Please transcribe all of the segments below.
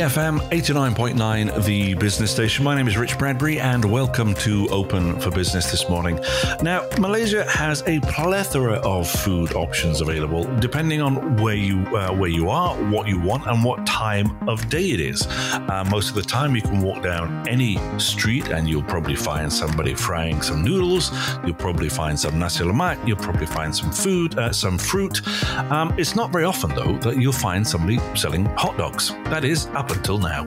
BFM 89.9, the business station. My name is Rich Bradbury, and welcome to Open for Business this morning. Now, Malaysia has a plethora of food options available, depending on where you uh, where you are, what you want, and what time of day it is. Uh, most of the time, you can walk down any street, and you'll probably find somebody frying some noodles. You'll probably find some nasi lemak. You'll probably find some food, uh, some fruit. Um, it's not very often, though, that you'll find somebody selling hot dogs. That is up until now.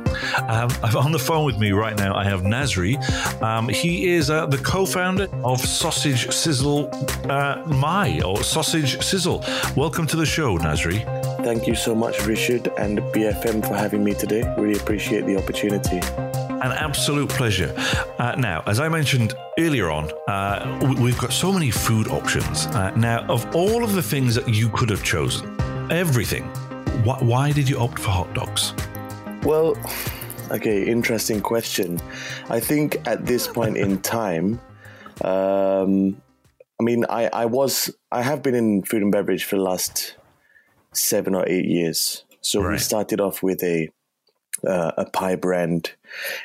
Um, I've on the phone with me right now, I have Nazri. Um, he is uh, the co founder of Sausage Sizzle uh, My, or Sausage Sizzle. Welcome to the show, Nazri. Thank you so much, Richard and BFM, for having me today. Really appreciate the opportunity. An absolute pleasure. Uh, now, as I mentioned earlier on, uh, we've got so many food options. Uh, now, of all of the things that you could have chosen, everything, wh- why did you opt for hot dogs? Well, okay, interesting question. I think at this point in time, um, I mean, I, I was, I have been in food and beverage for the last seven or eight years. So right. we started off with a uh, a pie brand,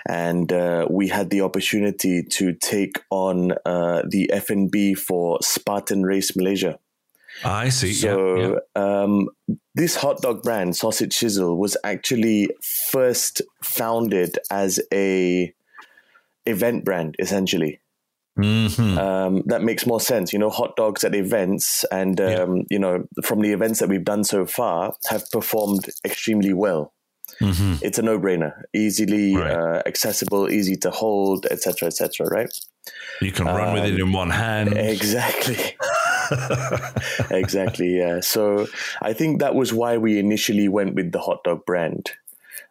and uh, we had the opportunity to take on uh, the F and B for Spartan Race Malaysia. I see. So yeah, yeah. Um, this hot dog brand, Sausage Sizzle, was actually first founded as a event brand, essentially. Mm-hmm. Um, that makes more sense, you know. Hot dogs at events, and um, yeah. you know, from the events that we've done so far, have performed extremely well. Mm-hmm. It's a no-brainer, easily right. uh, accessible, easy to hold, etc., etc. right? You can run um, with it um, in one hand. Exactly. exactly. Yeah. So I think that was why we initially went with the hot dog brand.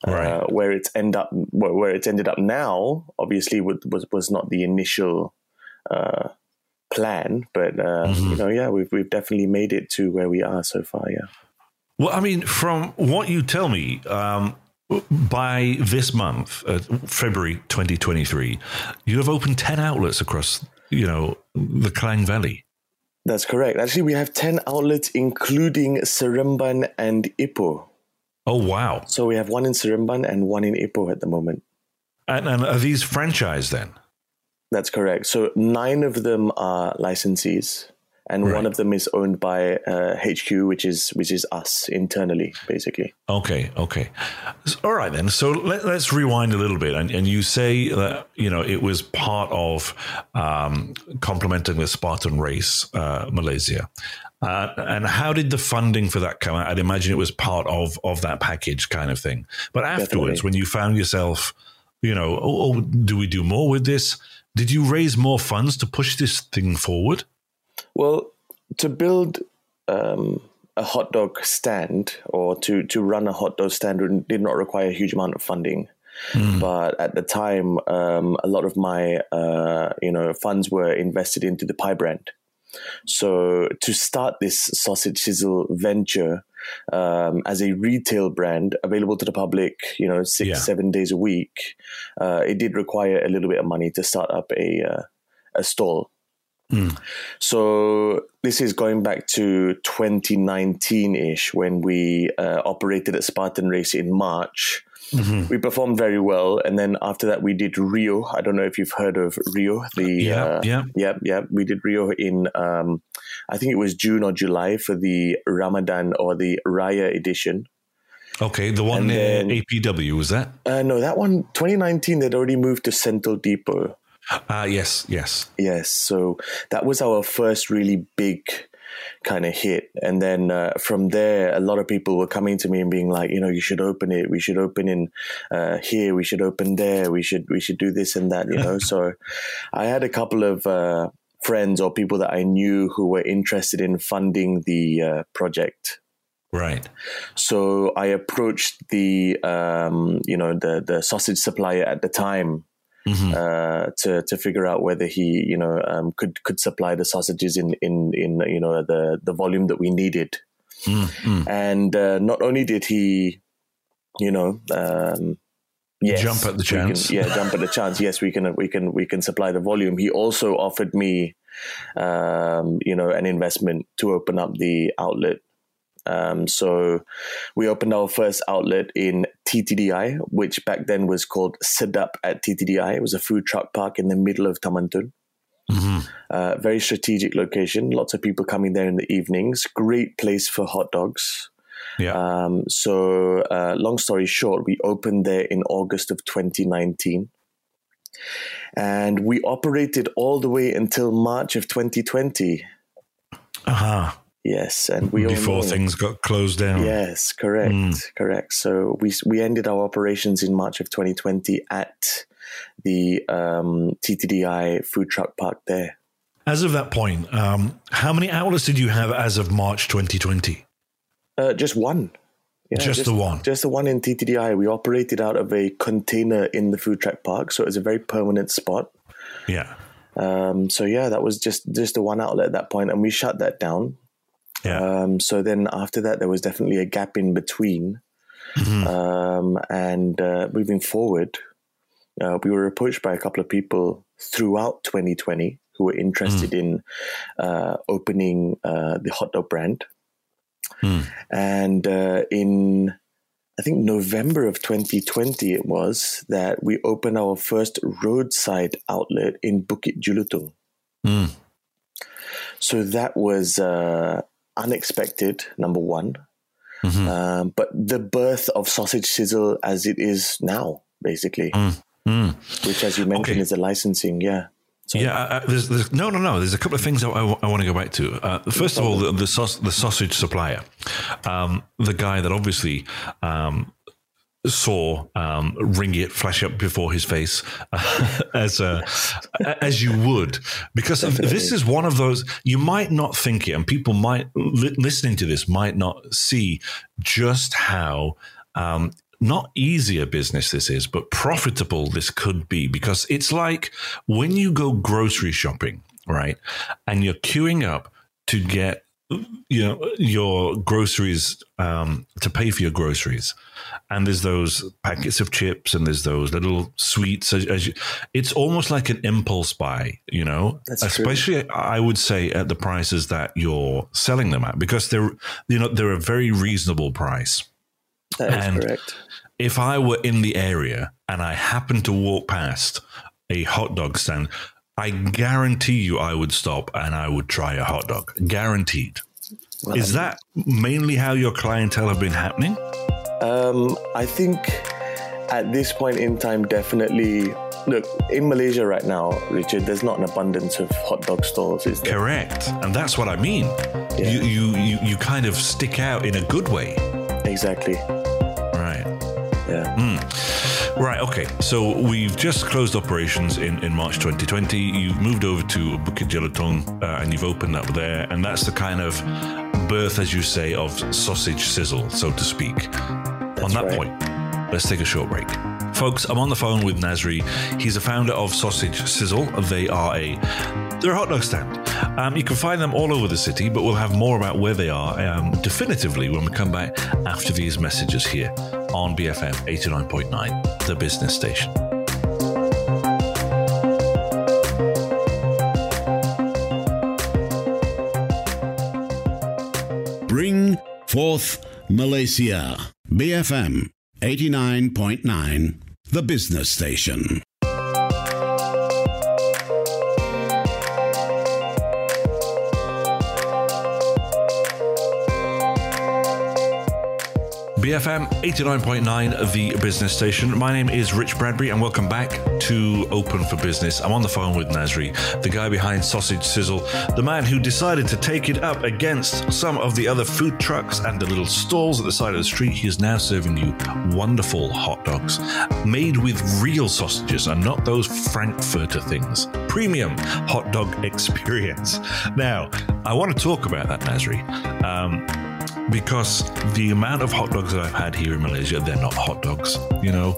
Uh, right. Uh, where it's end up, where it's ended up now, obviously was was not the initial uh, plan, but uh, mm-hmm. you know, yeah, we've we've definitely made it to where we are so far. Yeah. Well, I mean, from what you tell me, um, by this month, uh, February 2023, you have opened 10 outlets across, you know, the Klang Valley. That's correct. Actually, we have 10 outlets, including Seremban and Ipoh. Oh, wow. So we have one in Seremban and one in Ipoh at the moment. And, and are these franchise then? That's correct. So nine of them are licensees and right. one of them is owned by uh, HQ, which is which is us internally, basically. Okay, okay, all right then. So let, us rewind a little bit, and, and, you say that you know it was part of um, complementing the Spartan race, uh, Malaysia. Uh, and how did the funding for that come out? I'd imagine it was part of of that package kind of thing. But afterwards, Definitely. when you found yourself, you know, oh, oh, do we do more with this? Did you raise more funds to push this thing forward? Well, to build um, a hot dog stand or to, to run a hot dog stand did not require a huge amount of funding. Mm. But at the time, um, a lot of my uh, you know funds were invested into the pie brand. So to start this sausage sizzle venture um, as a retail brand available to the public, you know, six yeah. seven days a week, uh, it did require a little bit of money to start up a uh, a stall. Mm. So this is going back to 2019 ish when we uh, operated at Spartan Race in March. Mm-hmm. We performed very well, and then after that, we did Riuh. I don't know if you've heard of Riuh. The yeah, uh, yeah, yeah, yeah. We did Riuh in, um, I think it was June or July for the Ramadan or the Raya edition. Okay, the one near APW was that? Uh, no, that one 2019. They'd already moved to Sentul Depot. Ah, uh, yes, yes, yes. So that was our first really big kind of hit, and then uh, from there, a lot of people were coming to me and being like, you know, you should open it. We should open in uh, here. We should open there. We should we should do this and that. You know. so I had a couple of. Uh, friends or people that I knew who were interested in funding the uh, project Right. So I approached the um, you know the the sausage supplier at the time mm-hmm. uh, to to figure out whether he you know um, could could supply the sausages in in in you know the the volume that we needed. Mm-hmm. And uh, not only did he you know, um, yes, Jump at the we can- chance. yeah, jump at the chance. Yes, we can, we can, we can supply the volume. He also offered me, um, you know, an investment to open up the outlet. Um, so we opened our first outlet in TTDI, which back then was called Sedap at TTDI. It was a food truck park in the middle of Taman Tun. Mhm. Uh, very strategic location. Lots of people coming there in the evenings. Great place for hot dogs. Yeah. Um, so, uh, long story short, we opened there in August of 2019. And we operated all the way until March of 2020. Aha. Yes. And we all Before things got closed down. Yes, correct, Mm. correct. So we we ended our operations in March of 2020 at the um, TTDI food truck park there. As of that point, um, how many outlets did you have as of March 2020? Uh, just one. Yeah, Just the one. Just the one in TTDI. We operated out of a container in the food truck park, so it was a very permanent spot. Yeah. Um, so yeah, that was just just the one outlet at that point, and we shut that down. Yeah. Um, so then after that, there was definitely a gap in between. Mhm. Um, and uh, moving forward, uh, we were approached by a couple of people throughout 2020 who were interested in uh, opening uh, the hot dog brand. Mm. And uh, in, I think, November of 2020, it was that we opened our first roadside outlet in Bukit Jelutong. Mm. So that was uh, unexpected, number one. Mhm. Um, but the birth of Sausage Sizzle as it is now, basically, Mm. which, as you mentioned, Okay. is the licensing. Yeah. So- Yeah, uh, uh, there's, there's, no, no, no. There's a couple of things I, want to go back to. Uh, first of all, the, the, saus, the sausage supplier, um, the guy that obviously um, saw um, Ringgit flash up before his face, as uh, as you would, because this is one of those you might not think it, and people might li- listening to this might not see just how. Um, not easy a business this is, but profitable this could be because it's like when you go grocery shopping, right? And you're queuing up to get you know your groceries um, to pay for your groceries and there's those packets of chips and there's those little sweets as, as you, it's almost like an impulse buy you know That's true. especially i would say at the prices that you're selling them at because they're you know they're a very reasonable price that is and- correct. if I were in the area and I happened to walk past a hot dog stand, I guarantee you I would stop and I would try a hot dog. Guaranteed. Well, Is that mainly how your clientele have been happening? Um, I think at this point in time, definitely. Look, in Malaysia right now, Richard, there's not an abundance of hot dog stalls. Is there? Correct. And that's what I mean. Yeah. You, you, you, you kind of stick out in a good way. Exactly. Right. Yeah. Right. Okay. So we've just closed operations in, in March 2020. You've moved over to Bukit Jelutong uh, and you've opened up there. And that's the kind of birth, as you say, of sausage sizzle, so to speak. On that right. point, let's take a short break. Folks, I'm on the phone with Nasri. He's a founder of Sausage Sizzle. They are a they're a hot dog stand. Um, you can find them all over the city, but we'll have more about where they are um, definitively when we come back after these messages here on BFM 89.9, the business station. Bring forth Malaysia. BFM 89.9, the business station. BFM 89.9, the business station. My name is Rich Bradbury, and welcome back to Open for Business. I'm on the phone with Nasri, the guy behind Sausage Sizzle, the man who decided to take it up against some of the other food trucks and the little stalls at the side of the street. He is now serving you wonderful hot dogs made with real sausages and not those Frankfurter things. Premium hot dog experience. Now, I want to talk about that, Nasri. Um, because the amount of hot dogs that I've had here in Malaysia, they're not hot dogs. You know,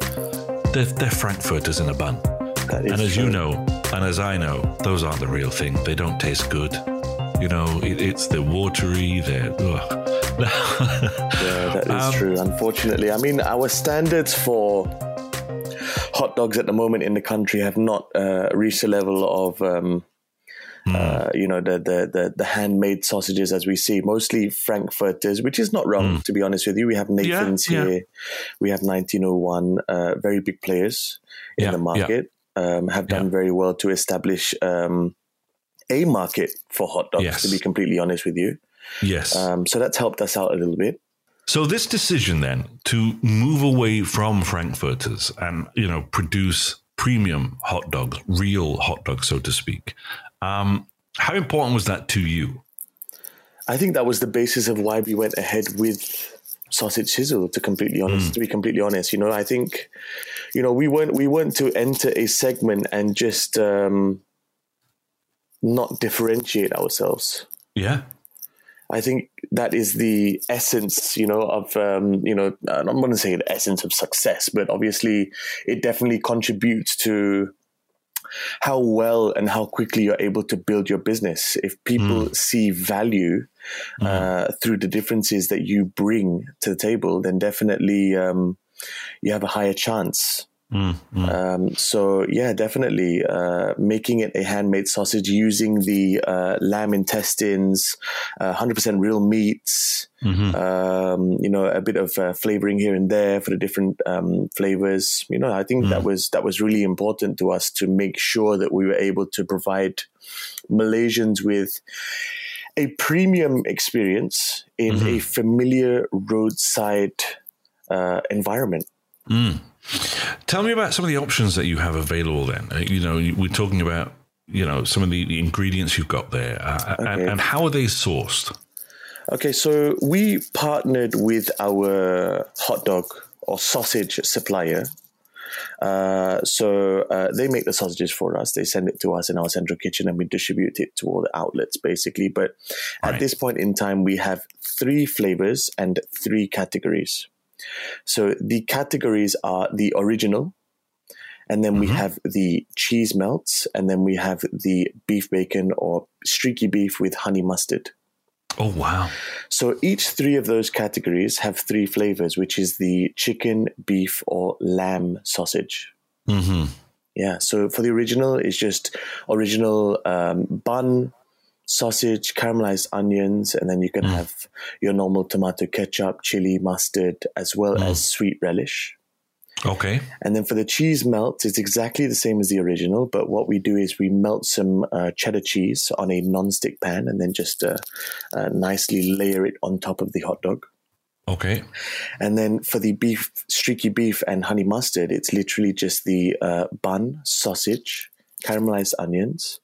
they're, they're Frankfurters in a bun. And as true. you know, and as I know, those aren't the real thing. They don't taste good. You know, it, it's the watery, the. yeah, that is um, true. Unfortunately, I mean, our standards for hot dogs at the moment in the country have not uh, reached the level of um, Mm. Uh, you know the, the, the the handmade sausages as we see mostly frankfurters which is not wrong mm. to be honest with you we have nathan's yeah, here we have 1901 uh, very big players in yeah, the market um, have done very well to establish um, a market for hot dogs yes. to be completely honest with you yes um, so that's helped us out a little bit so this decision then to move away from frankfurters and you know produce premium hot dogs, real hot dogs, so to speak. Um, how important was that to you? I think that was the basis of why we went ahead with sausage sizzle. To completely honest, mm. to be completely honest, you know, I think, you know, we weren't we weren't to enter a segment and just um, not differentiate ourselves. Yeah, I think that is the essence, you know, of um, you know, I'm going to say the essence of success, but obviously, it definitely contributes to how well and how quickly you're able to build your business. If people mm. see value mm. uh, through the differences that you bring to the table, then definitely um, you have a higher chance Mm, mm. Um, so yeah, definitely uh, making it a handmade sausage using the uh, lamb intestines, uh, hundred percent real meats. Mm-hmm. Um, you know, a bit of uh, flavoring here and there for the different um, flavors. You know, I think mm. that was that was really important to us to make sure that we were able to provide Malaysians with a premium experience in mm-hmm. a familiar roadside uh, environment. Mm. Tell me about some of the options that you have available. Then uh, you know we're talking about you know some of the, the ingredients you've got there, uh, okay. and, and, how are they sourced? Okay, so we partnered with our hot dog or sausage supplier. Uh, so uh, they make the sausages for us. They send it to us in our central kitchen, and we distribute it to all the outlets, basically. But right. at this point in time, we have three flavors and three categories. So the categories are the original, and then mm-hmm. we have the cheese melts, and then we have the beef bacon or streaky beef with honey mustard. Oh, wow. So each three of those categories have three flavors, which is the chicken, beef, or lamb sausage. Mm-hmm. Yeah. So for the original, it's just original um, bun, sausage, caramelized onions, and then you can mm. have your normal tomato ketchup, chili, mustard, as well mm. as sweet relish. Okay. And then for the cheese melt, it's exactly the same as the original, but what we do is we melt some uh, cheddar cheese on a non-stick pan and then just uh, uh, nicely layer it on top of the hot dog. Okay. And then for the beef, streaky beef and honey mustard, it's literally just the uh, bun, sausage, caramelized onions,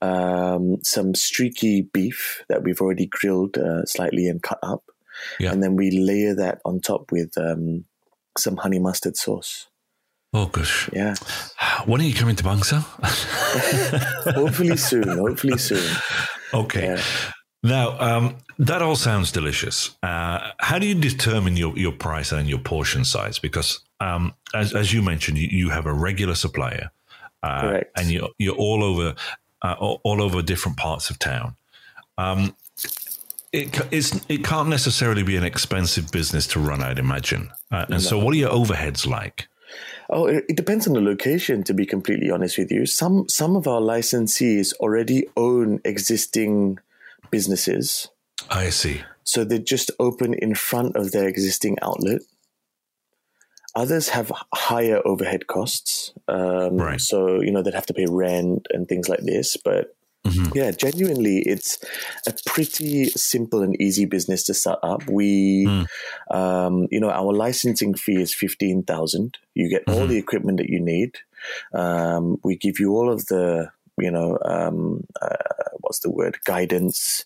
um, some streaky beef that we've already grilled uh, slightly and cut up. Yeah. And then we layer that on top with um, some honey mustard sauce. Oh gosh. Yeah. When are you coming to Bangsar? hopefully soon. Hopefully soon. Okay. Yeah. Now, um, that all sounds delicious. Uh, how do you determine your, your price and your portion size? Because, um, as, as you mentioned, you, you have a regular supplier uh, and you're you're all over uh, all, over different parts of town. Um, it, it can't necessarily be an expensive business to run, I'd imagine. Uh, and no. so, what are your overheads like? Oh, it, it depends on the location. To be completely honest with you, some some of our licensees already own existing businesses. I see. So they just open in front of their existing outlet. Others have higher overhead costs. Um, right. So, you know, they'd have to pay rent and things like this. But Mm-hmm. Yeah, genuinely, it's a pretty simple and easy business to set up. We, mm. um, you know, our licensing fee is fifteen thousand. You get mm-hmm. all the equipment that you need. Um, we give you all of the, you know, um, uh, what's the word, guidance,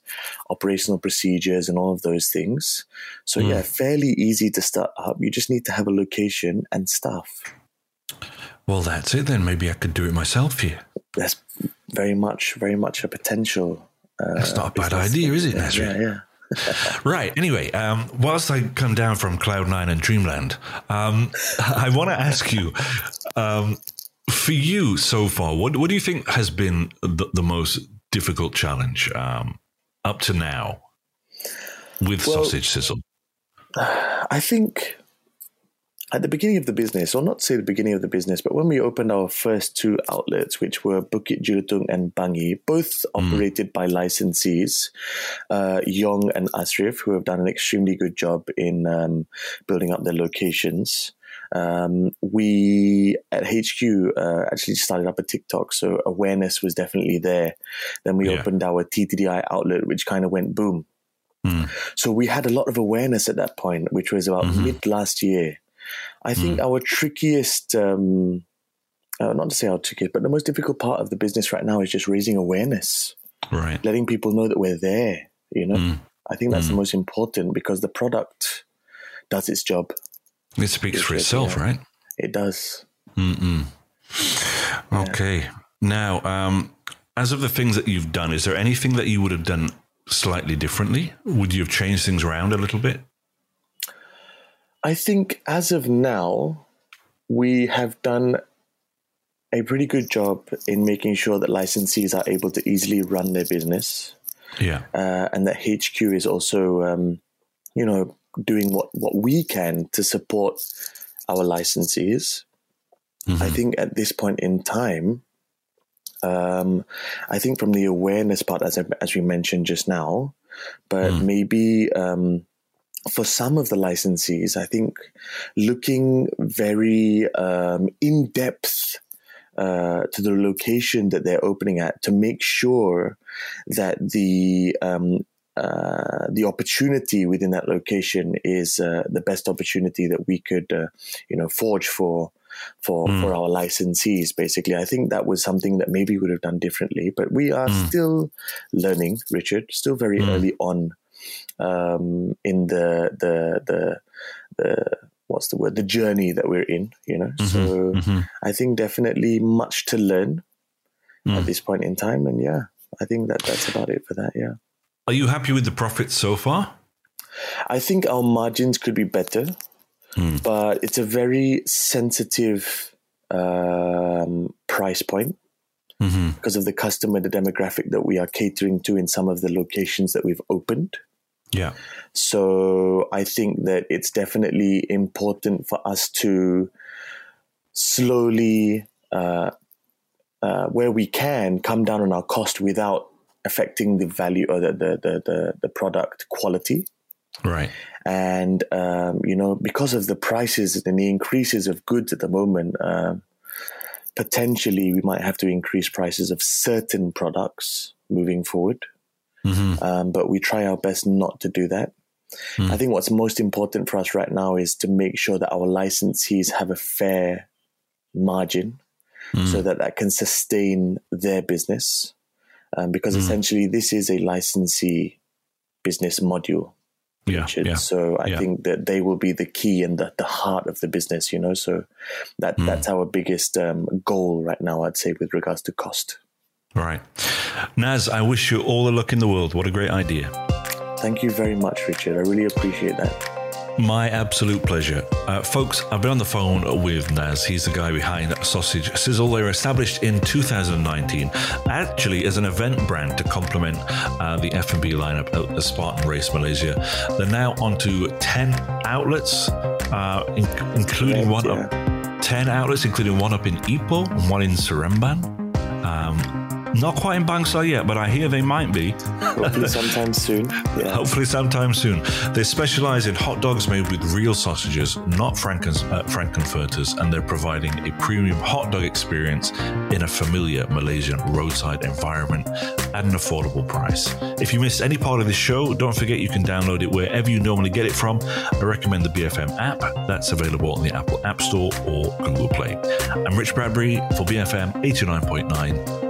operational procedures, and all of those things. So, mm. yeah, fairly easy to start up. You just need to have a location and staff. Well, that's it then. Maybe I could do it myself here. That's very much, very much a potential. Uh, that's not a bad idea, is it, Nasri? Yeah, yeah. right. Anyway, um, whilst I come down from Cloud Nine and Dreamland, um, I want to ask you um, for you so far, what, what do you think has been the, the most difficult challenge um, up to now with Well- Sausage Sizzle? I think at the beginning of the business, or not say the beginning of the business, but when we opened our first two outlets, which were Bukit Jelutong and Bangi, both operated by licensees, uh, Yong and Asrif, who have done an extremely good job in um, building up their locations. Um, we at HQ uh, actually started up a TikTok, so awareness was definitely there. Then we Yeah. opened our TTDI outlet, which kind of went boom. So we had a lot of awareness at that point, which was about mid last year. I think our trickiest, um, uh, not to say our trickiest, but the most difficult part of the business right now is just raising awareness, Right. letting people know that we're there. You know, I think that's the most important because the product does its job. It speaks for itself, yeah. right? It does. Mm-mm. Okay. Now, um, as of the things that you've done, is there anything that you would have done slightly differently? Would you have changed things around a little bit? I think as of now, we have done a pretty good job in making sure that licensees are able to easily run their business. Yeah. uh, and that HQ is also, um, you know, doing what, what we can to support our licensees. I think at this point in time, um, I think from the awareness part, as I, as we mentioned just now, but maybe um, for some of the licensees, I think looking very um, in depth uh, to the location that they're opening at to make sure that the um, uh, the opportunity within that location is uh, the best opportunity that we could, uh, you know, forge for for for our licensees. Basically, I think that was something that maybe we would have done differently, but we are still learning, Richard. Still very early on um, in the the the the what's the word the journey that we're in. You know, so I think definitely much to learn at this point in time, and yeah, I think that that's about it for that. Yeah. Are you happy with the profits so far? I think our margins could be better, but it's a very sensitive um, price point because of the customer, the demographic that we are catering to in some of the locations that we've opened. Yeah. So I think that it's definitely important for us to slowly, uh, uh, where we can, come down on our cost without affecting the value or the the the, the, the product quality. Right. And um, you know, because of the prices and the increases of goods at the moment, um, potentially we might have to increase prices of certain products moving forward. Um, but we try our best not to do that. I think what's most important for us right now is to make sure that our licensees have a fair margin, so that that can sustain their business. Um, because essentially, this is a licensee business module. Yeah. Richard. Yeah. So I Yeah. think that they will be the key and the, the heart of the business, you know. So that Hmm. that's our biggest um, goal right now, I'd say, with regards to cost. Right. Naz, I wish you all the luck in the world. What a great idea. Thank you very much, Richard. I really appreciate that. My absolute pleasure. Uh, folks, I've been on the phone with Naz. He's the guy behind Sausage Sizzle. They were established in 2019, actually as an event brand to complement uh, the F&B lineup at the Spartan Race Malaysia. They're now onto 10 outlets, uh, in- including one up, 10 outlets, including one up in Ipoh and one in Seremban. Um, not quite in Bangsar yet, but I hear they might be. Hopefully, sometime soon. Yeah. Hopefully, sometime soon. They specialize in hot dogs made with real sausages, not Frankens, uh, Frankenfurters, and they're providing a premium hot dog experience in a familiar Malaysian roadside environment at an affordable price. If you missed any part of this show, don't forget you can download it wherever you normally get it from. I recommend the BFM app. That's available on the Apple App Store or Google Play. I'm Rich Bradbury for BFM 89.9,